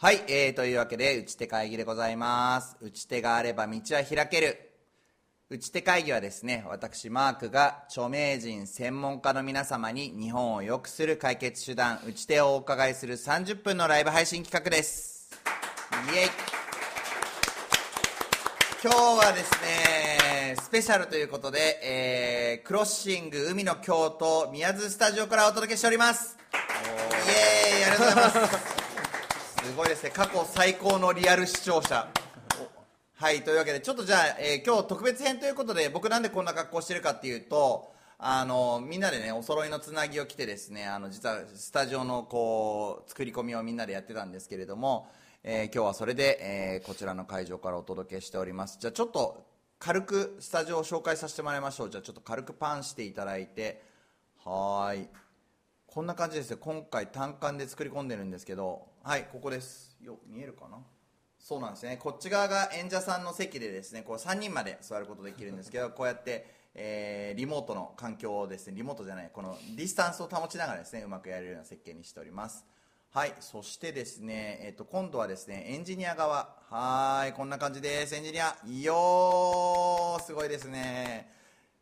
はい、えー、というわけで、打ち手会議でございます。打ち手があれば道は開ける。打ち手会議はですね、私、マークが著名人、専門家の皆様に日本を良くする解決手段、打ち手をお伺いする30分のライブ配信企画です。イエイ今日はですね、スペシャルということで、えー、クロッシング海の京都宮津スタジオからお届けしております。イエーイありがとうございます。すごいですね、過去最高のリアル視聴者。はい、というわけで、ちょっとじゃあ、えー今日特別編ということで、僕なんでこんな格好してるかっていうと、あの、みんなでね、お揃いのつなぎを着てですね、あの、実はスタジオのこう、作り込みをみんなでやってたんですけれども、えー今日はそれで、えーこちらの会場からお届けしております。じゃあちょっと、軽くスタジオを紹介させてもらいましょう。じゃあちょっと軽くパンしていただいて、はい。こんな感じですよ今回単管で作り込んでるんですけどはいここです。よ見えるかな？そうなんですね。こっち側が演者さんの席でですねこう3人まで座ることできるんですけど こうやって、えーリモートの環境をですねリモートじゃないこのディスタンスを保ちながらですねうまくやれるような設計にしております。はいそしてですね、えっと今度はですねエンジニア側。はーいこんな感じです。エンジニアいいよーすごいですね。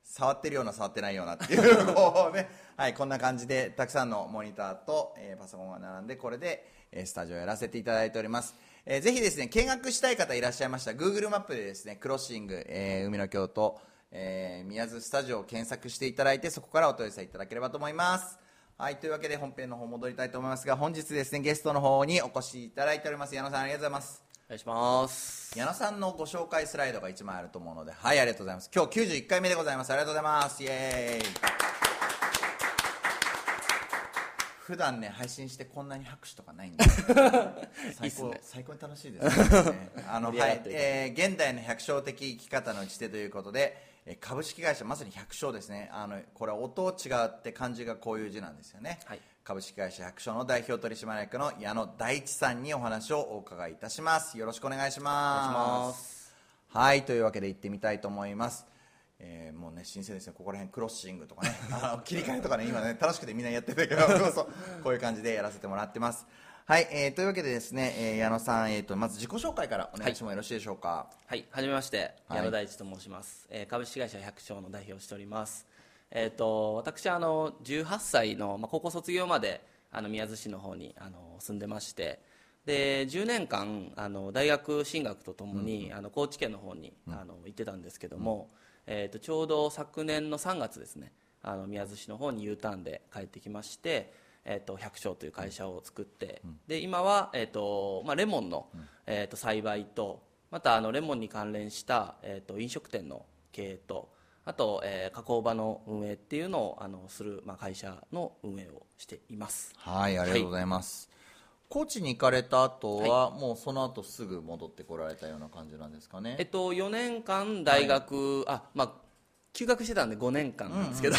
触ってるような触ってないようなっていうこうね、はい、こんな感じでたくさんのモニターと、えーパソコンが並んでこれで、えースタジオをやらせていただいております、えーぜひですね見学したい方いらっしゃいましたら Google マップでですねクロッシング、えー海の京都、えー宮津スタジオを検索していただいてそこからお問い合わせいただければと思います。はいというわけで本編の方戻りたいと思いますが本日ですねゲストの方にお越しいただいております。矢野さんありがとうございます。お願いします。矢野さんのご紹介スライドが1枚あると思うのではいありがとうございます。今日91回目でございます。ありがとうございます。イエーイ普段ね配信してこんなに拍手とかないんで 最高ね。最高に楽しいですね。あの、はいえー現代の百姓的生き方の打ち手ということで、えー株式会社まさに百姓ですね。あのこれは音違って漢字がこういう字なんですよね、はい。株式会社百姓の代表取締役の矢野大地さんにお話をお伺いいたします。よろしくお願いしおます。願いします。はいというわけで行ってみたいと思います、えーもうね新鮮ですね。ここら辺クロッシングとかね。切り替えとかね今ね楽しくてみんなやってたけど そうそう。こういう感じでやらせてもらってます。はい、えーというわけでですね、えー矢野さん、えー、とまず自己紹介からお願いしてもよろしいでしょうか、はい、はじめまして、はい。矢野大地と申します。えー株式会社百姓の代表をしております。えっ、と、私、あの、18歳の、まあ、高校卒業まで、あの、宮津市の方に、あの、住んでまして、で、10年間、あの、大学進学とともに、あの、高知県の方に、あの、行ってたんですけども、えっ、と、ちょうど昨年の3月ですね、あの、宮津市の方に U ターンで帰ってきまして、えー、と百姓という会社を作って、で今は、えーとまあ、レモンの、えー、と栽培とまたあのレモンに関連した、えー、と飲食店の経営とあと、えー加工場の運営っていうのをあのする、まあ、会社の運営をしています。はいありがとうございます、高知に行かれた後は、もうその後すぐ戻ってこられたような感じなんですかね？えっと、4年間大学、あまあ休学してたんで5年間なんですけど、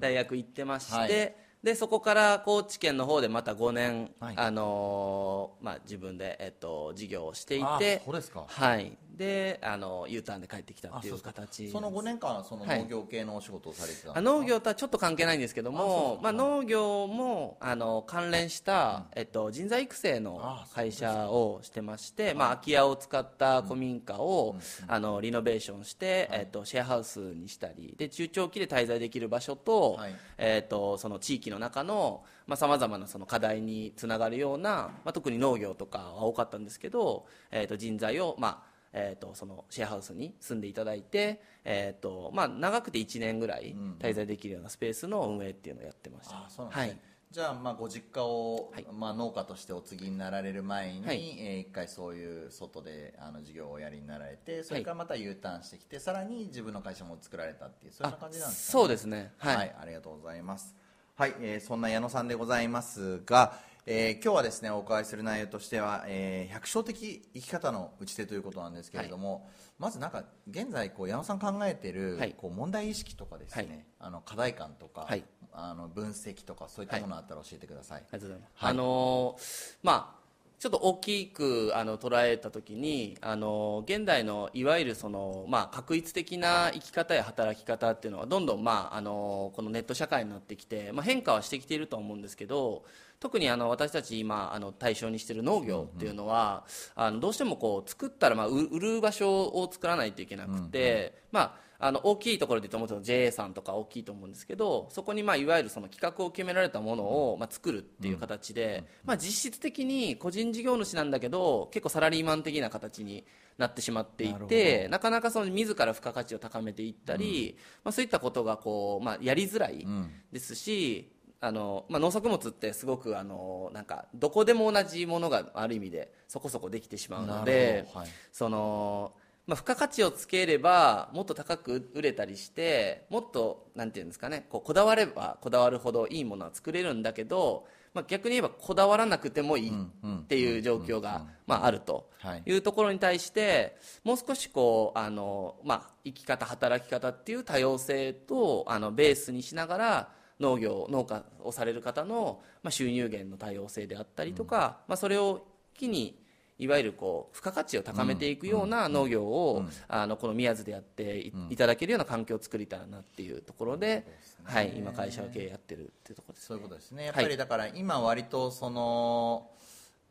大学行ってまして、はい。でそこから高知県の方でまた5年、はい。あのーまあ、自分で、えっと、事業をしていあてそうですか。はい、であの U ターンで帰ってきたっていう形その5年間はそのはい。農業系のお仕事をされてたんですか、あ農業とはちょっと関係ないんですけどもまあ、農業もあの関連した、えっと、人材育成の会社をしてましてまあ、空き家を使った古民家を、あのリノベーションして、えっと、シェアハウスにしたりで中長期で滞在できる場所と,、はい。えっとその地域の中のさまざ、まなその課題につながるような、まあ、特に農業とかは多かったんですけど、えっと人材を、まあえー、とそのシェアハウスに住んでいただいて、えーとまあ、長くて1年ぐらい滞在できるようなスペースの運営っていうのをやってました、あそうなんですね、はい。じゃあまあご実家を、はい。まあ、農家としてお継ぎになられる前に、はい。えー一回そういう外であの事業をおやりになられてそれからまた U ターンしてきて、さらに自分の会社も作られたっていうそういうような感じなんですか、ね、そうですね。は、はいいありがとうございます。はい、えーそんな矢野さんでございますが、えー今日はですねお伺いする内容としては、えー百姓的生き方の打ち手ということなんですけれども、まずなんか現在こう矢野さん考えてる、はい。こう問題意識とかですね、はい。あの課題感とか、はい。あの分析とかそういったものあったら教えてください、ありがとうございます、はい。あのーまあちょっと大きくあの捉えた時にあの現代のいわゆるその、まあ、確一的な生き方や働き方っていうのはどんどん、まあ、あのこのネット社会になってきて、まあ、変化はしてきていると思うんですけど特にあの私たち今あの対象にしている農業っていうのは、あのどうしてもこう作ったらまあ売る場所を作らないといけなくて、まああの大きいところで言うと JA さんとか大きいと思うんですけどそこにまあいわゆるその企画を決められたものをまあ作るっていう形で、まあ、実質的に個人事業主なんだけど結構サラリーマン的な形になってしまっていてなかなかその自ら付加価値を高めていったり、まあ、そういったことがこう、まあ、やりづらいですし、あのまあ、農作物ってすごくあのなんかどこでも同じものがある意味でそこそこできてしまうので、はい、そのまあ、付加価値をつければもっと高く売れたりしてもっとなんていうんですかねこうこだわればこだわるほどいいものは作れるんだけど、まあ、逆に言えばこだわらなくてもいいっていう状況が、まあ、あるというところに対してもう少しこうあの、まあ、生き方働き方っていう多様性とあのベースにしながら農業農家をされる方の、まあ、収入源の多様性であったりとか、まあ、それを機にいわゆるこう付加価値を高めていくような農業を、あのこの宮津でやってい,、ただけるような環境を作りたいなっていうところで、はい、今会社経営やってるっていうところです、ね、そういうことですね。やっぱりだから今割とその、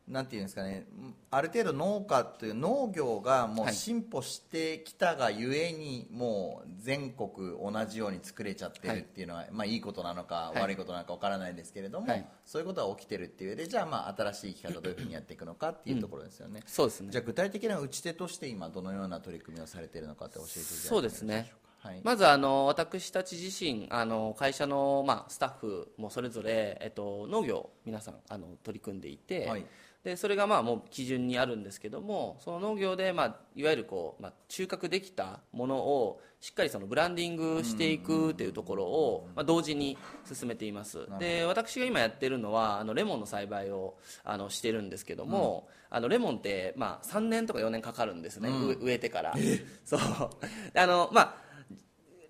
なんていうんですかねある程度農家という農業がもう進歩してきたがゆえに、もう全国同じように作れちゃってるっていうのは、はい、まあ、いいことなのか悪いことなのか分からないですけれども、はい、そういうことが起きてるっていうでじゃあまあ新しい生き方どういうふうにやっていくのかっていうところですよね、うん、そうですね。じゃあ具体的な打ち手として今どのような取り組みをされているのかって教えていただけますか？そうですね。はい、まずあの私たち自身あの会社の、まあ、スタッフもそれぞれ、えっと、農業皆さんあの取り組んでいて、はいでそれがまあもう基準にあるんですけどもその農業でまあいわゆるこう、まあ、収穫できたものをしっかりそのブランディングしていくというところを、まあ、同時に進めています。で私が今やってるのはあのレモンの栽培をあのしてるんですけども、うん、あのレモンってまあ3年とか4年かかるんですね、うん、植えてから。そう。あのまあ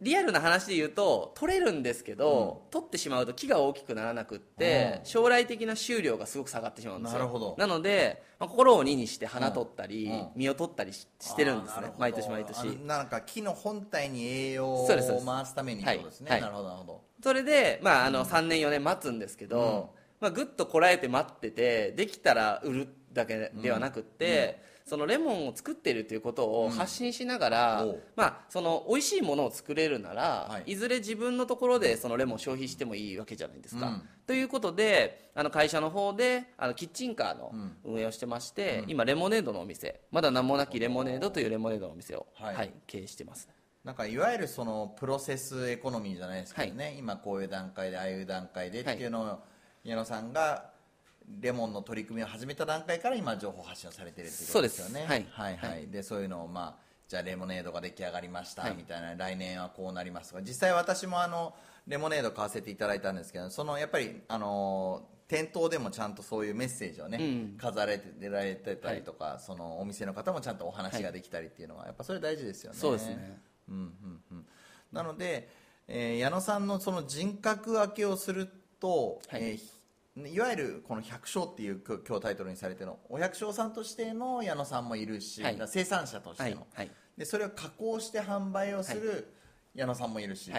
リアルな話で言うと取れるんですけど、うん、取ってしまうと木が大きくならなくって、うん、将来的な収量がすごく下がってしまうんですよ。なので、まあ、心を鬼にして花取ったり、うん、実を取ったりしてるんですね。毎年毎年。なんか木の本体に栄養を回すためにそうですね、はい、なるほどなるほど。それで、まあ、あの3年4年待つんですけど、まあ、ぐっとこらえて待っててできたら売るだけではなくって、そのレモンを作っているということを発信しながら、う。ん、まあ、その美味しいものを作れるなら、はい、いずれ自分のところでそのレモンを消費してもいいわけじゃないですか。うん、ということであの会社の方であのキッチンカーの運営をしてまして、うん、今レモネードのお店まだ名もなきレモネードというレモネードのお店を、はい、はい、経営してます。なんかいわゆるそのプロセスエコノミーじゃないですけどね、はい、今こういう段階でああいう段階でっていうのを矢野さんがレモンの取り組みを始めた段階から今情報発信をされてるっていうことですよね。はい。はいはい、でそういうのをまあじゃあレモネードが出来上がりました、みたいな来年はこうなりますとか実際私もあのレモネード買わせていただいたんですけどそのやっぱりあの店頭でもちゃんとそういうメッセージをね、うん、飾られてられてたりとか、はい、そのお店の方もちゃんとお話ができたりっていうのは、やっぱそれ大事ですよね。そうですね。うんうんうん。なので、えー、矢野さんのその人格分けをすると、はい、えーいわゆるこの百姓っていう今日タイトルにされてのお百姓さんとしての矢野さんもいるし、はい、生産者としての、はい。はい、でそれを加工して販売をする矢野さんもいるし、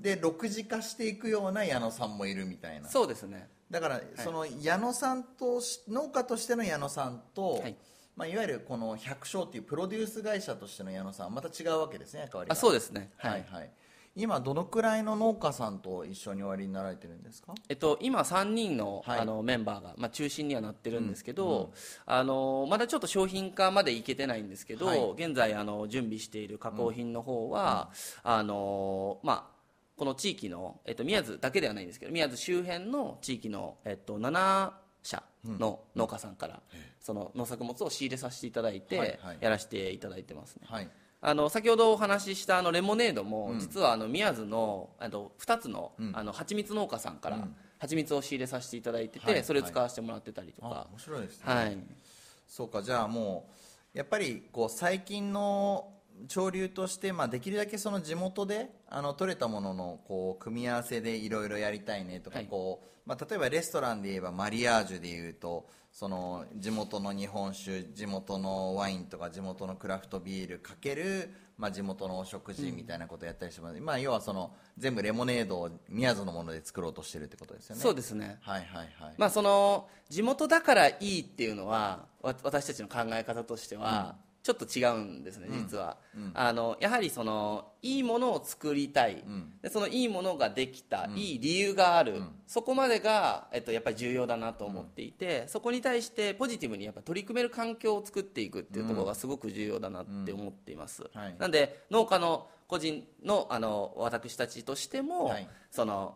で6次化していくような矢野さんもいるみたいな。そうですね。だからその矢野さんと農家としての矢野さんと、い。まあ、いわゆるこの百姓っていうプロデュース会社としての矢野さんはまた違うわけですね役割が。あそうですね。はい、はい今どのくらいの農家さんと一緒におやりになられてるんですか、えっと、今3人のはい、あのメンバーが、まあ、中心にはなってるんですけど、うんうん、あのまだちょっと商品化までいけてないんですけど、はい、現在あの準備している加工品の方は、うん、あのまあこの地域の、えっと、宮津だけではないんですけど宮津周辺の地域の、えっと、7社の農家さんから、その農作物を仕入れさせていただいて、やらせていただいてますね。はいあの先ほどお話ししたあのレモネードも、実はあの宮津のあの2つの,、あの蜂蜜農家さんから蜂蜜を仕入れさせていただいてて、それを使わせてもらってたりとか。面白いですね、はい、そうかじゃあもうやっぱりこう最近の潮流として、まあ、できるだけその地元であの取れたもののこう組み合わせでいろいろやりたいねとか、はい。こうまあ、例えばレストランで言えばマリアージュで言うとその地元の日本酒地元のワインとか地元のクラフトビールかける、まあ、地元のお食事みたいなことをやったりしてます、まあ、要はその全部レモネードを宮津のもので作ろうとしてるってことですよね。そうですね。はいはいはい、まあその地元だからいいっていうのはわ私たちの考え方としてはちょっと違うんですね実は、あのやはりそのいいものを作りたい、でそのいいものができた、いい理由がある、そこまでが、えっと、やっぱり重要だなと思っていて、そこに対してポジティブにやっぱ取り組める環境を作っていくっていうところがすごく重要だなって思っています、はい。なんで農家の個人のあの私たちとしても、はい。その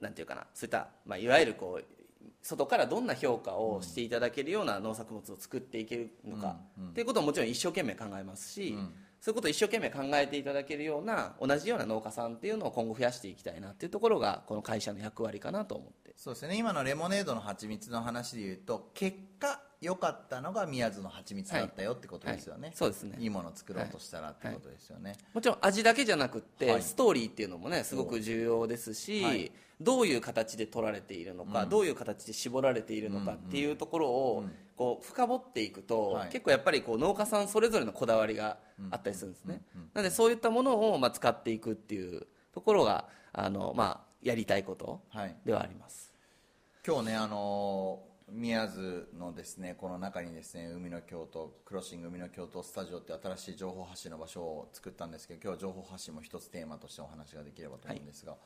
なんていうかなそういった、まあ、いわゆるこう外からどんな評価をしていただけるような農作物を作っていけるのか、っていうことをもちろん一生懸命考えますし、そういうことを一生懸命考えていただけるような同じような農家さんっていうのを今後増やしていきたいなっていうところがこの会社の役割かなと思って。そうですね。今のレモネードの蜂蜜の話で言うと結果良かったのが宮津の蜂蜜だったよってことですよね、はいそうですね。いいものを作ろうとしたらってことですよね、もちろん味だけじゃなくって、はい。ストーリーっていうのもねすごく重要ですし、はい。どういう形で取られているのか、どういう形で絞られているのかっていうところを、こう深掘っていくと、はい。結構やっぱりこう農家さんそれぞれのこだわりがあったりするんですね、なのでそういったものをまあ使っていくっていうところがあの、まあ、やりたいことはい。ではあります、今日ねあのー宮津のですねこの中にですね海の京都クロッシング海の京都スタジオって新しい情報発信の場所を作ったんですけど今日は情報発信も一つテーマとしてお話ができればと思うんですが、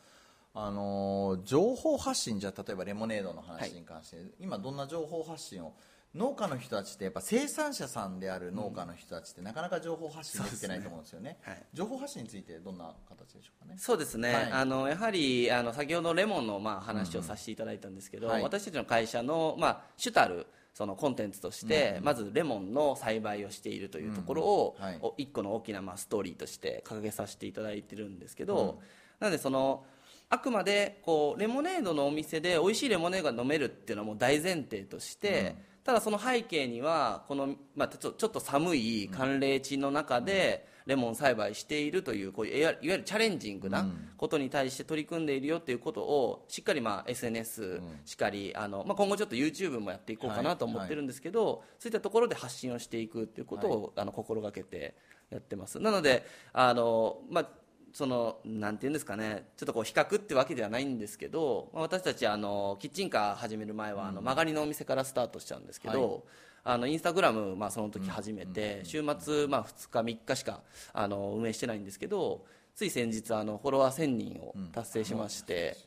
あのー情報発信じゃあ例えばレモネードの話に関して、今どんな情報発信を農家の人たちってやっぱ生産者さんである農家の人たちってなかなか情報発信できてないと思うんですよね。はい。情報発信についてどんな形でしょうかね。そうですね、はい。あのやはりあの先ほどレモンのまあ話をさせていただいたんですけど、はい。私たちの会社のまあ主たるそのコンテンツとして、まずレモンの栽培をしているというところを、う一個の大きなまあストーリーとして掲げさせていただいてるんですけど、なのでそのあくまでこうレモネードのお店で美味しいレモネードが飲めるっていうのはもう大前提として、ただその背景にはこの、まあ、ちょちょっと寒い寒冷地の中でレモン栽培しているというこういういわゆるチャレンジングなことに対して取り組んでいるよということをしっかりまあ SNS しっかりあの、まあ、今後ちょっと YouTube もやっていこうかなと思ってるんですけど、そういったところで発信をしていくっていうことを、あの心がけてやってます。なのであの、まあそのなんていうんですかねちょっとこう比較ってわけではないんですけど、まあ私たちあのキッチンカー始める前はあの曲がりのお店からスタートしちゃうんですけど、はい。あのインスタグラム、まあ、その時始めて、週末、まあ、2日3日しかあの運営してないんですけどつい先日あのフォロワー1000人を達成しまして、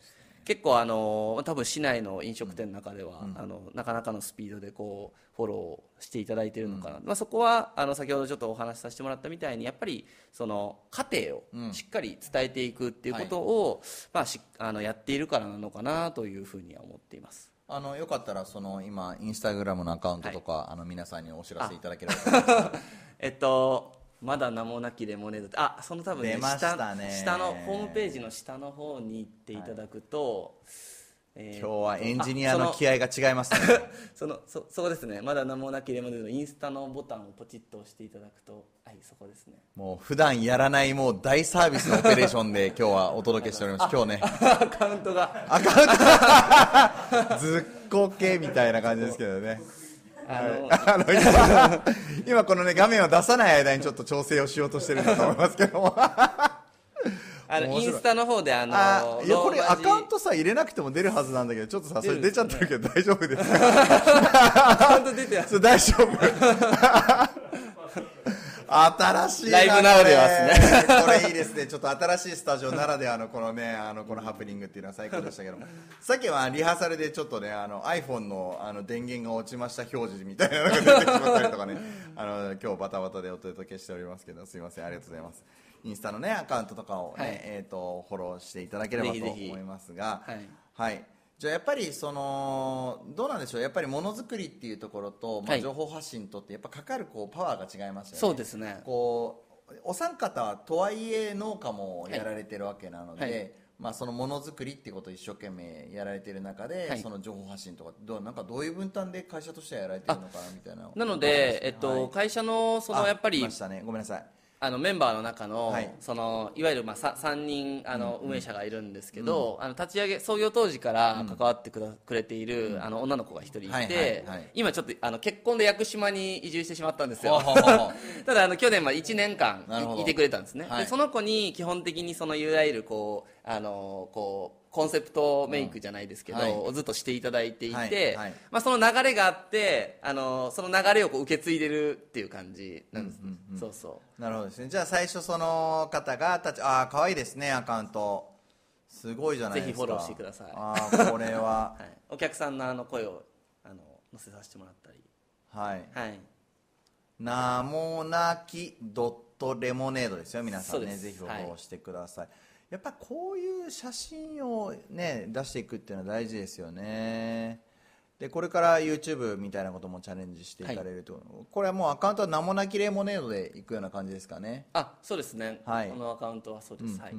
結構あの多分市内の飲食店の中では、あのなかなかのスピードでこうフォローしていただいているのかな、まあ、そこはあの先ほどちょっとお話しさせてもらったみたいにやっぱりその過程をしっかり伝えていくっていうことを、まあ、しあのやっているからなのかなというふうには思っています。あのよかったらその今インスタグラムのアカウントとか、あの皆さんにお知らせいただければと思います。えっと、まだ名もなきレモネードってあその多分ね出ましたね。下下のホームページの下の方に行っていただくと、えー今日はエンジニアのあ気合が違いますね。そのそそこですね。まだ名もなきレモネードのインスタのボタンをポチッと押していただくとはいそこですね。もう普段やらないもう大サービスのオペレーションで 今日はお届けしております。今日ね。アカウントが。ずっこけみたいな感じですけどねあの あの今今このね画面を出さない間にちょっと調整をしようとしてるんだと思いますけども。あのインスタの方であのあいやこれアカウントさ入れなくても出るはずなんだけどちょっとさそれ出ちゃってるけど大丈夫ですか？アカウント出て 大丈夫 新しいなライブならではですね。これいいですね。ちょっと新しいスタジオならではのこのねあのこのハプニングっていうのは最高でしたけど さっきはリハーサルでちょっとねあの iPhone のあの電源が落ちました表示みたいなのが出てしまったりとかね。あの今日バタバタでお届けしておりますけどすいません。ありがとうございます。インスタのねアカウントとかをね、はい。えー、とフォローしていただければと思いますが。はい。はい、じゃあやっぱりそのどうなんでしょう。やっぱりものづくりっていうところと、まあ、はい。情報発信とってやっぱかかるこうパワーが違いますよね。そうですね。こうお三方はとはいえ農家もやられてるわけなので、はい。まあ、そのものづくりっていうことを一生懸命やられてる中で、はい。その情報発信とかどうなんかどういう分担で会社としてはやられてるのかなみたいななので、えっとはい。会社のそのあやっぱり来ましたね。ごめんなさいあのメンバーの中の,、はい。そのいわゆるまあさ3人あの運営者がいるんですけど、あの立ち上げ創業当時から関わってくだくれている、あの女の子が一人いて、今ちょっとあの結婚で屋久島に移住してしまったんですよ。ただあの去年まで1年間いいてくれたんですね、はい。でその子に基本的にそのいわゆるこうあのこうコンセプトメイクじゃないですけど、はい。をずっとしていただいていて、はい。はい。まあ、その流れがあってあのその流れをこう受け継いでるっていう感じなんです、そうそう。なるほどですね。じゃあ最初その方が立ちああ可愛いですねアカウントすごいじゃないですか。ぜひフォローしてください。ああこれは。はい、お客さんのあの声をあの載せさせてもらったり、はい。はい、名もなきドットレモネードですよ皆さんね。ぜひフォローしてください、やっぱこういう写真をね出していくっていうのは大事ですよね。でこれから YouTube みたいなこともチャレンジしていかれると、これはもうアカウントは名もなきレモネードでいくような感じですかね。あそうですね、はい。このアカウントはそうです、はい、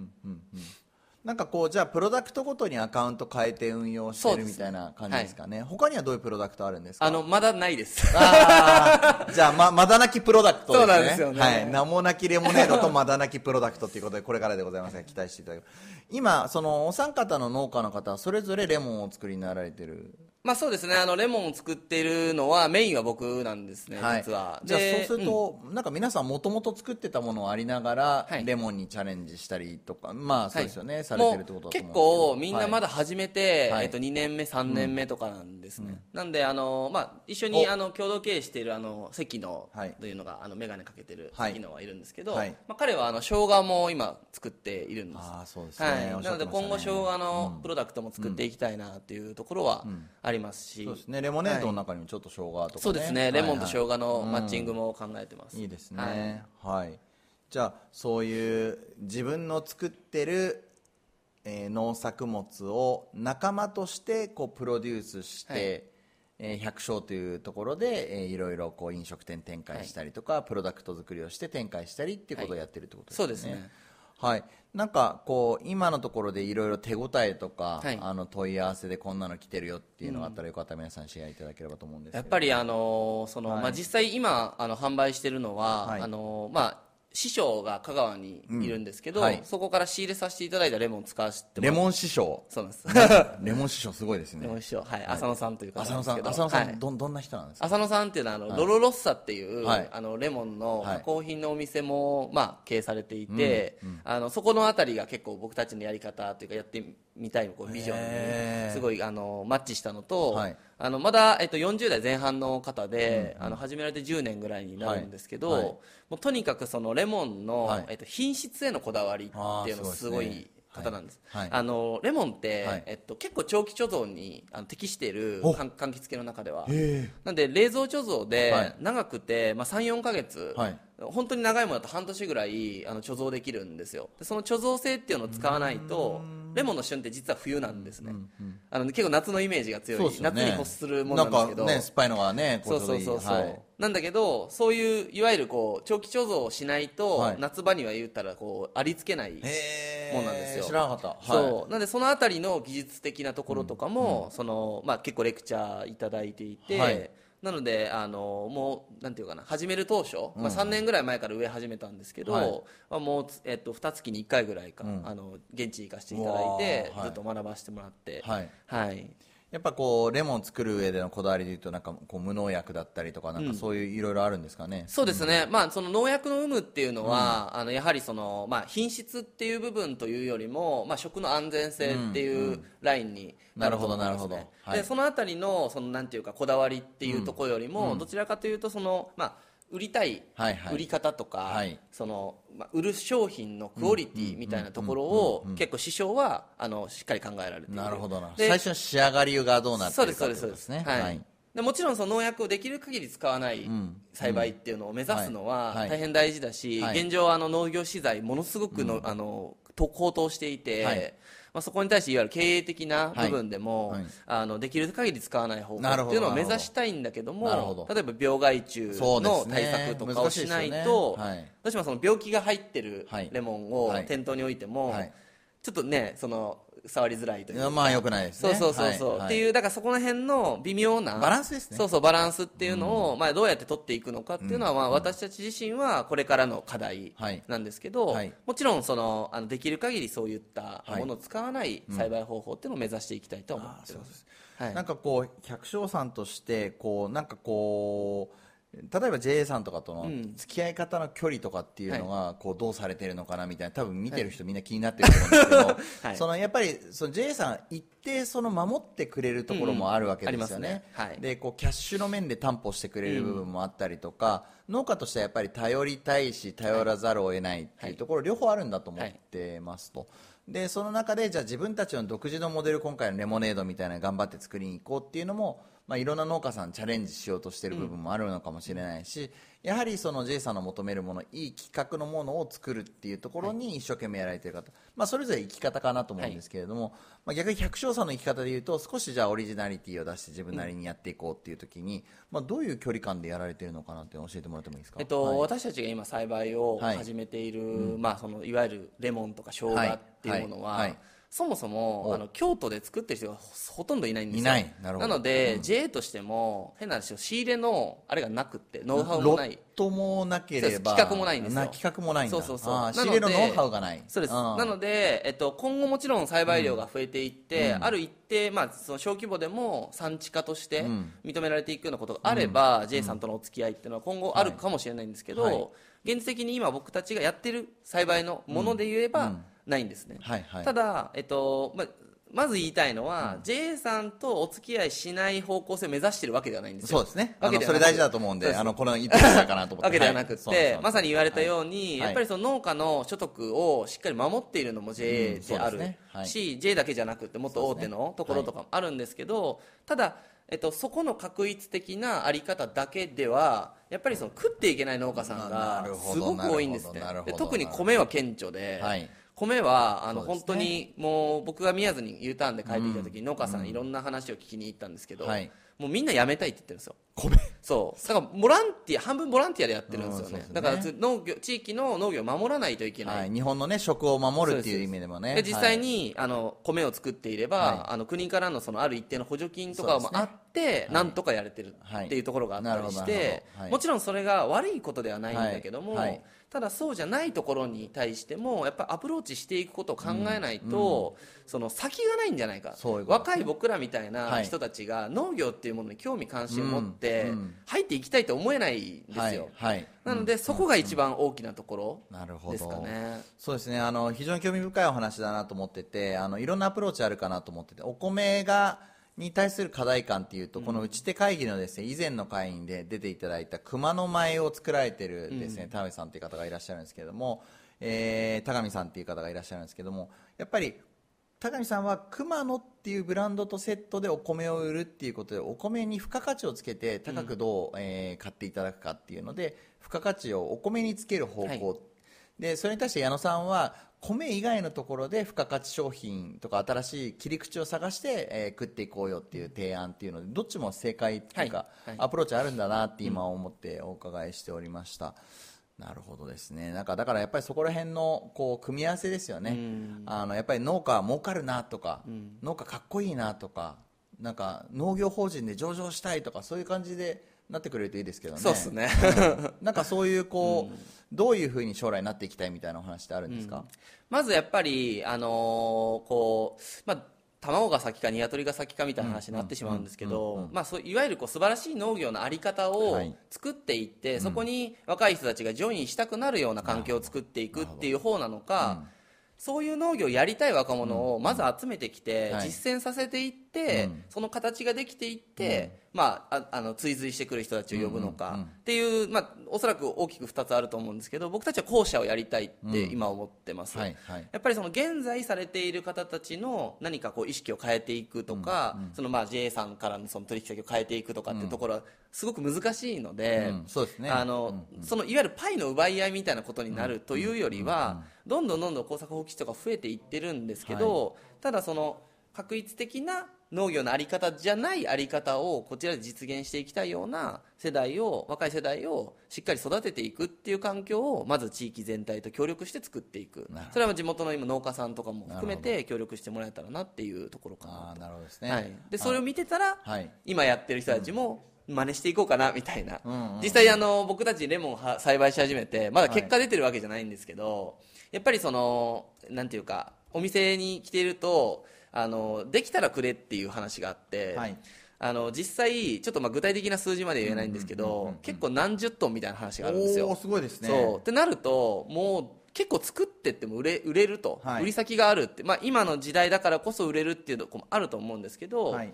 なんかこうじゃあプロダクトごとにアカウント変えて運用してるみたいな感じですかね。他にはどういうプロダクトあるんですか？あのまだないです。じゃあままだなきプロダクトですね。そうなんですよね。はい、名もなきレモネードとまだなきプロダクトということでこれからでございますが期待していただく今そのお三方の農家の方はそれぞれレモンをお作りになられてるまあそうですね。あのレモンを作っているのはメインは僕なんですね、実は。じゃあでそうすると、なんか皆さんもともと作ってたものありながら、はいレモンにチャレンジしたりとかまあそうですよね、はい。されてるってことだと思もう結構みんなまだ始めて、はい。えっと、2年目3年目とかなんですね、なんであの、まあ、一緒にお。あの共同経営しているあの関野はい。というのが、あの眼鏡かけてるはい。関野はいるんですけど、はい。まあ、彼はあの生姜も今作っているんです。ああそうですね、なので今後生姜のプロダクトも作っていきたいなっていうところはありますし、そうですね。レモネードの中にもちょっと生姜とかね、そうですね。レモンと生姜姜のマッチングも考えてます、いいですね。はい、じゃあそういう自分の作ってる、えー農作物を仲間としてこうプロデュースして、はい。えー百姓というところで、えーいろいろこう飲食店展開したりとか、プロダクト作りをして展開したりっていうことをやってるってことですね、そうですねはい、なんかこう今のところでいろいろ手応えとか、はい。あの問い合わせでこんなの来てるよっていうのがあったらよかったら皆さんシェアいただければと思うんですけど。やっぱりあのその、はい。まあ、実際今あの販売してるのは、はい。あのまあ師匠が香川にいるんですけど、うんはい。そこから仕入れさせていただいたレモンを使わせてもらレモン師匠。そうなんです。レモン師匠すごいですね。レモン師匠。はい、浅野さんという方浅野さんなんですけど。浅野さん、はい。どんどんな人なんですか？浅野さんっていうのはあの、ロロロッサっていう、はい。あのレモンのはい。加工品のお店も、まあ、経営されていて、あのそこのあたりが結構僕たちのやり方というかやってみたいこうビジョへーンにすごいあのマッチしたのと、はいあのまだ、えっと、40代前半の方で、あの始められて10年ぐらいになるんですけど、はい。はいもうとにかくそのレモンの、はい。えっと、品質へのこだわりっていうのあーすごい。方なんです、はい。はい。あのレモンって、はい。えっと、結構長期貯蔵にあの適しているお。かん柑橘系の中では。へなんで冷蔵貯蔵はい。で長くて、まあ、34か月、はい。本当に長いものだと半年ぐらいあの貯蔵できるんですよ。でその貯蔵性っていうのを使わないとレモンの旬って実は冬なんですね、あの結構夏のイメージが強い、ね。夏に欲するものなんですけど。ね酸っぱいのがねこそうそうそうそう、はい。なんだけどそういういわゆるこう長期貯蔵をしないと、はい。夏場には言ったらこうありつけないもんなんですよ。知らなかった、はい、そう。なんでそのあたりの技術的なところとかも、そのまあ、結構レクチャーいただいていて、はいなのであのもうなんていうかな始める当初、まあ、3年ぐらい前から植え始めたんですけど、はい。まあ、もう、えっと、2月に1回ぐらいか、ん。あの現地に行かせていただいて、ずっと学ばせてもらってはい。はいやっぱこうレモン作る上でのこだわりでいうとなんかこう無農薬だったりとかなんかそういういろいろあるんですかね、そうですね、まあ、その農薬の有無っていうのは、あのやはりその、まあ、品質っていう部分というよりも、まあ、食の安全性っていうラインになると思います、ね。なるほどなるほど。はい。でそのあたりのそのなんていうかこだわりっていうところよりも、どちらかというとその、まあ、売りたい売り方とか、はい。そのまあ、売る商品のクオリティみたいなところを結構師匠はあのしっかり考えられている。なるほどな。で最初の仕上がりがどうなってそうるかですそうことですねはい。でもちろんその農薬をできる限り使わない栽培っていうのを目指すのは大変大事だし、はい。現状あの農業資材ものすごくの、あのと高騰していて、はいまあ、そこに対していわゆる経営的な部分でも、はい。はいあのできる限り使わない方法っていうのを目指したいんだけども例えば病害虫の対策とかをしないとよね。はいどうしてもその病気が入ってるはい。レモンをはい。店頭に置いても、はい。ちょっとねその触りづらいというか。まあよくないですね。そうそうそうそう、はいっていうだからそこら辺の微妙なバランスですね。そうそうバランスっていうのを、まあ、どうやって取っていくのかっていうのは、まあ、私たち自身はこれからの課題はい。なんですけど、はい。もちろんそのあのできる限りそういったはい。ものを使わない栽培方法っていうのを目指していきたいと思ってます、はいなんかこう百姓さんとしてこうなんかこう例えば JA さんとかとのうん。付き合い方の距離とかっていうのがこうどうされてるのかなみたいな多分見てる人みんな気になってると思うんですけど、はい。そのやっぱりその JA さん一定その守ってくれるところもあるわけですよね,、うんうんね。はい。でこうキャッシュの面で担保してくれる部分もあったりとか、農家としてはやっぱり頼りたいし頼らざるを得ないっていうところ、両方あるんだと思ってますと。でその中でじゃあ自分たちの独自のモデル今回のレモネードみたいなの頑張って作りに行こうっていうのも、まあ、いろんな農家さんチャレンジしようとしてる部分もあるのかもしれないし、やはりその J さんの求めるものいい企画のものを作るっていうところに一生懸命やられてる方、まあ、それぞれ生き方かなと思うんですけれども、まあ、逆に百姓さんの生き方でいうと少しじゃあオリジナリティを出して自分なりにやっていこうっていう時に、まあ、どういう距離感でやられてるのかなって教えてもらってもいいですか、えっとはい。私たちが今栽培をはい。始めている、まあ、そのいわゆるレモンとか生姜っていうものは、はい。はいそもそもお。あの京都で作ってる人がほほとんどいないんですよ。いない。なるほど。ので、JA としても変な話を仕入れのあれがなくってノウハウロッもない。トもなければ企画もないんですよ。な企画もないんだ。そうそうそう。仕入れのノウハウがない。そうです。なので、えっと、今後もちろん栽培量が増えていって、ある一定、まあ、その小規模でも産地化として認められていくようなことがあれば、J さんとのお付き合いっていうのは今後あるかもしれないんですけど、はい。現実的に今僕たちがやってる栽培のもので言えば、ないんですね、はいはい。ただ、えっとままず言いたいのは、J さんとお付き合いしない方向性を目指してるわけではないんですよ。そうですね。あわけでそれ大事だと思うんであのこの言ってたかなと思って。わけではなくて、まさに言われたうように、はい。やっぱりその農家の所得をしっかり守っているのも JA であるですね。はい。し、JA だけじゃなくてもっと大手のところとかもあるんですけど、ただ、えっと、そこの確一的なあり方だけではやっぱりその食っていけない農家さんながすごく多いんですねで特に米は顕著で、はい米はあの、ね。本当にもう僕が宮津に U ターンで帰ってきた時に農家さん。いろんな話を聞きに行ったんですけど、はい。もうみんな辞めたいって言ってるんですよ米。そう。だからボランティア半分ボランティアでやってるんですよね,、うんだからつ農業地域の農業を守らないといけない、はい、日本のね食を守るっていう意味でもね。で実際に、あの米を作っていれば、はい。あの国からのそのある一定の補助金とかもあって、い。なんとかやれてるはいっていうところがあったりして、もちろんそれが悪いことではないんだけども、はい。はい。ただそうじゃないところに対してもやっぱりアプローチしていくことを考えないと、その先がないんじゃないか。ね。若い僕らみたいなはい人たちが農業っていうものに興味関心を持ってうんうん入っていきたいと思えないんですよ、はいはい。なので、そこが一番大きなところですかね。そうですね。あの非常に興味深いお話だなと思っててあのいろんなアプローチあるかなと思っててお米がに対する課題感っていうと、この打ち手会議のですね以前の会員で出ていただいた熊の舞を作られてるですね、田上さんっていう方がいらっしゃるんですけども、えー、田上さんっていう方がいらっしゃるんですけどもやっぱり高見さんは熊野っていうブランドとセットでお米を売るっていうことでお米に付加価値をつけて高くどう、えー買っていただくかっていうので付加価値をお米につける方向、はいでそれに対して矢野さんは米以外のところで付加価値商品とか新しい切り口を探して、えー食っていこうよっていう提案っていうのでどっちも正解っていうか、はい。はい。アプローチあるんだなって今思ってお伺いしておりました。なるほどですね。なんかだからやっぱりそこら辺のこう組み合わせですよね、あのやっぱり農家は儲かるなとか、農家かっこいいなとかなんか農業法人で上場したいとかそういう感じでなってくれるといいですけどね。そうですね。なんかそういうこう、どういうふうに将来なっていきたいみたいなお話ってあるんですか、まずやっぱり、あのーこう、まあ、卵が先か鶏が先かみたいな話になってしまうんですけど、まあ、そういわゆるこう素晴らしい農業のあり方をはい。作っていって、そこに若い人たちがジョインしたくなるような環境を作っていくっていう方なのか、そういう農業をやりたい若者をまず集めてきて、はい。実践させていって、その形ができていって、まあ、ああの追随してくる人たちを呼ぶのかっていう、まあ、おそらく大きく2つあると思うんですけど僕たちは後者をやりたいって今思ってます、はいはい。やっぱりその現在されている方たちの何かこう意識を変えていくとか、そのまあ JA さんからのその取引先を変えていくとかっていうところはすごく難しいので、うん。そうですね。あのそのいわゆるパイの奪い合いみたいなことになるというよりは、どんどんどんどん工作放棄地とか増えていってるんですけど、ただその確一的な農業のあり方じゃないあり方をこちらで実現していきたいような世代を若い世代をしっかり育てていくっていう環境をまず地域全体と協力して作っていく。それは地元の今農家さんとかも含めて協力してもらえたらなっていうところかななるほどですと、ね、はい、でそれを見てたら、はい。今やってる人たちも真似していこうかなみたいな、んうんうん。実際あの僕たちレモンは栽培し始めてまだ結果出てるわけじゃないんですけど、やっぱりそのなんていうかお店に来ているとあのできたらくれっていう話があって、はい。あの実際ちょっとまあ具体的な数字まで言えないんですけど結構何十トンみたいな話があるんですよ。すごいですね。そう。ってなるともう結構作ってっても売れ売れると、はい。売り先があるって、まあ、今の時代だからこそ売れるっていうところもあると思うんですけど、はい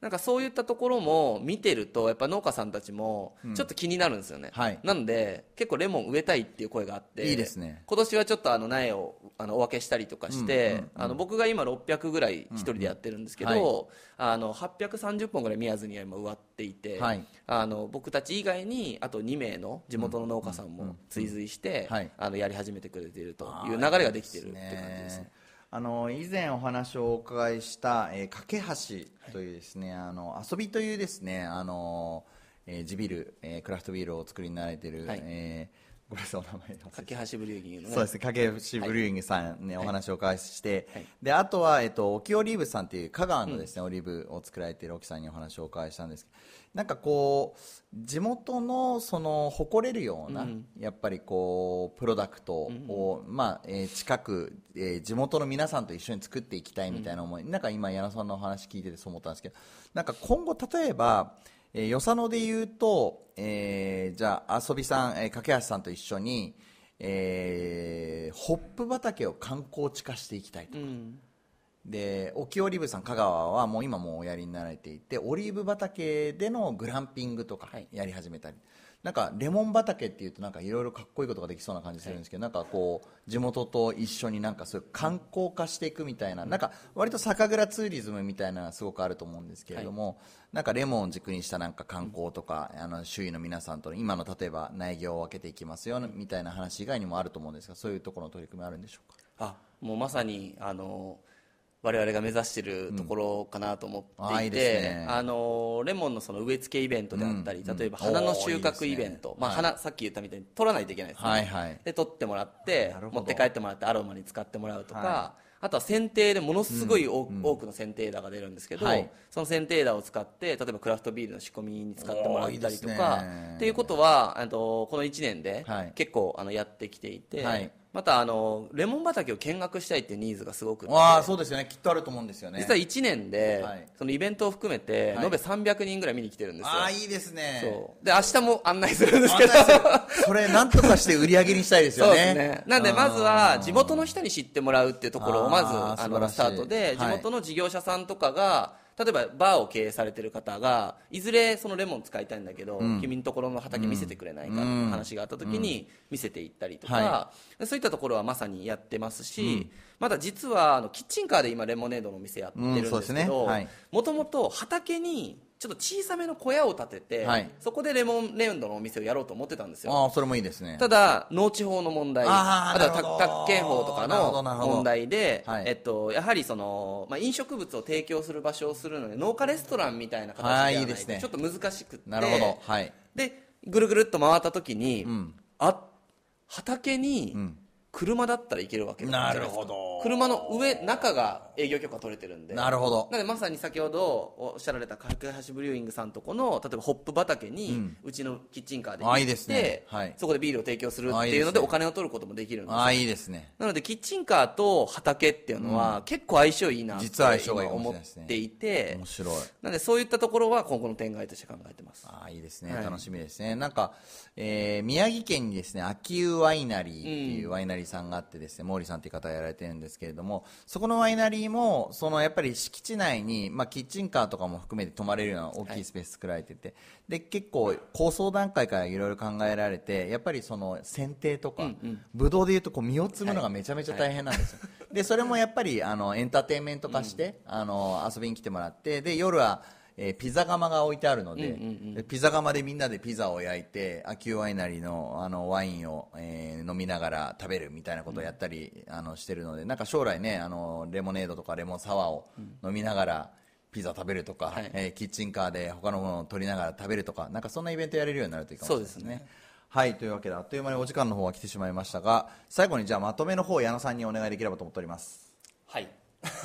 なんかそういったところも見てるとやっぱ農家さんたちもちょっと気になるんですよね、はい。なので結構レモン植えたいっていう声があっていいですね。今年はちょっとあの苗をあのお分けしたりとかして、あの僕が今600ぐらい一人でやってるんですけど、うんうんあの830本ぐらい宮津には今植わっていて、はい。あの僕たち以外にあと2名の地元の農家さんも追随して、はい。あのやり始めてくれているという流れができてるって感じですね。あの以前お話をお伺いした、えー、架け橋というですね、あの遊びというですねあの、えー地ビール、えークラフトビールをお作りになられている、はい。えーごめんなさいお名前忘れて架橋ブリューギングのね。そうですね、影橋ブリューイングさんね、はいお話をお伺いして、はい。であとは、えっと、沖オリーブさんという香川のですね、オリーブを作られている沖さんにお話をお伺いしたんですけどなんかこう地元のその誇れるような、やっぱりこうプロダクトを、まあえー近く、えー地元の皆さんと一緒に作っていきたいみたいな思い、なんか今矢野さんのお話聞いててそう思ったんですけどなんか今後例えばえー、よさので言うと、えーじゃあ遊びさん、えー、架橋さんと一緒に、えーホップ畑を観光地化していきたいと、うんで沖オリーブさん香川はもう今もうおやりになられていてオリーブ畑でのグランピングとかはい。やり始めたり、なんかレモン畑っていうとなんかいろいろかっこいいことができそうな感じするんですけど、なんかこう地元と一緒になんかそういう観光化していくみたいな、なんか割と酒蔵ツーリズムみたいなのがすごくあると思うんですけれども、なんかレモンを軸にしたなんか観光とか、あの周囲の皆さんとの今の例えば苗木を分けていきますよみたいな話以外にもあると思うんですがそういうところの取り組みあるんでしょうか？あもうまさにあの我々が目指しているところかなと思っていて、あのレモンのその植え付けイベントであったり、うん。例えばうん。花の収穫イベント、まあ、はい。花さっき言ったみたいに取らないといけないですね、はいはい。で取ってもらって持って帰ってもらってアロマに使ってもらうとか、はあとは剪定でものすごい多,、多くの剪定枝が出るんですけど、はい。その剪定枝を使って例えばクラフトビールの仕込みに使ってもらったりとおーい。ねっていうことはあとこの1年ではい。結構あのやってきていて、はいまたあのレモン畑を見学したいっていうニーズがすごくああそうですよね。きっとあると思うんですよね。実は1年で、はい。そのイベントを含めて、はい。延べ300人ぐらい見に来てるんですよ。ああいいですね。そう。で明日も案内するんですけど。それなんとかして売り上げにしたいですよそうねですね。なんでまずは地元の人に知ってもらうっていうところをまずあのスタートで地元の事業者さんとかが例えばバーを経営されてる方がいずれそのレモン使いたいんだけど、君のところの畑見せてくれないかっていう話があった時に見せていったりとか、はそういったところはまさにやってますし、まだ実はあのキッチンカーで今レモネードのお店やってるんですけどはい。もともと畑にちょっと小さめの小屋を建てて、はい。そこでレモンネードのお店をやろうと思ってたんですよ。ああそれもいいですね。ただ農地法の問題あーとは宅建法とかの問題で、はい。えっと、やはりその、まあ、飲食物を提供する場所をするので農家レストランみたいな形ではないですね。とちょっと難しくってなるほど。はい。でぐるぐるっと回った時に、ん。あ畑にん。車だったらいけるわけなるほど。車の上中が営業許可取れてるんで。なるほど。なのでまさに先ほどおっしゃられた架橋ブリューイングさんとこの例えばホップ畑に、うちのキッチンカーで行ってあいいですね。はい。そこでビールを提供するってあいうのでお金を取ることもできるんですよ。ああいいですね。なのでキッチンカーと畑っていうのは結構相性いいなって実は相性がいい思っていて面白い。なのでそういったところは今後の展開として考えてます。ああいいですね、はい。楽しみですね。なんか、えー宮城県にですね秋湯ワイナリーっていうワイナリーさんがあってですね毛利さんっていう方がやられてるんですけれどもそこのワイナリーもそのやっぱり敷地内に、まあ、キッチンカーとかも含めて泊まれるような大きいスペース作られてて、で結構構想段階からいろいろ考えられてやっぱりその剪定とか、ブドウでいうとこう実を摘むのがめちゃめちゃ大変なんですよ、でそれもやっぱりあのエンターテインメント化して、あの遊びに来てもらってで夜はえーピザ窯が置いてあるので,、でピザ窯でみんなでピザを焼いて秋ワイナリーのあのワインを、えー飲みながら食べるみたいなことをやったり、あのしてるのでなんか将来ねあのレモネードとかレモンサワーを飲みながらピピザ食べるとか、はい。えーキッチンカーで他のものを取りながら食べるとかなんかそんなイベントやれるようになるといいかもしれないですね。そうですね。はいというわけであっという間にお時間の方は来てしまいましたが最後にじゃあまとめの方矢野さんにお願いできればと思っております。はい。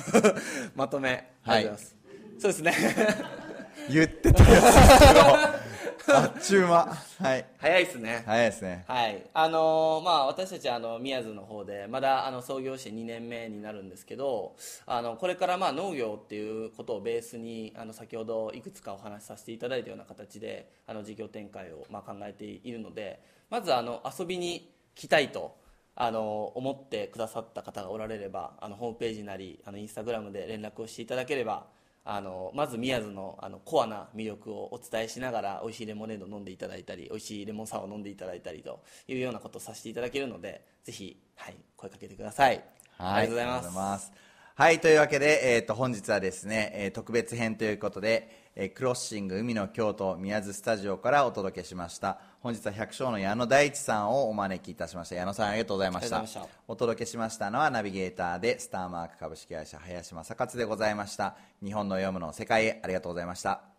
まとめ。はいありがとうございます、そうですね言ってたやつですけどあっちゅう間。はい。早いですね。早いですね。はい。あのーまあ、私たちあの宮津の方でまだあの創業して2年目になるんですけどあのこれからまあ農業っていうことをベースにあの先ほどいくつかお話しさせていただいたような形であの事業展開をまあ考えているのでまずあの遊びに来たいとあの思ってくださった方がおられればあのホームページなりあのインスタグラムで連絡をしていただければあのまず宮津のあのコアな魅力をお伝えしながら美味しいレモネードを飲んでいただいたり美味しいレモンサワーを飲んでいただいたりというようなことをさせていただけるのでぜひ、はい、声かけてください、ありがとうございます。す。はいというわけで、えー、と本日はですね、えー特別編ということで、えークロッシング海の京都宮津スタジオからお届けしました。本日は百姓の矢野大地さんをお招きいたしました。矢野さんありがとうございました。ありがとうございました。お届けしましたのはナビゲーターでスターマーク株式会社林正勝でございました。日本の読むの世界へありがとうございました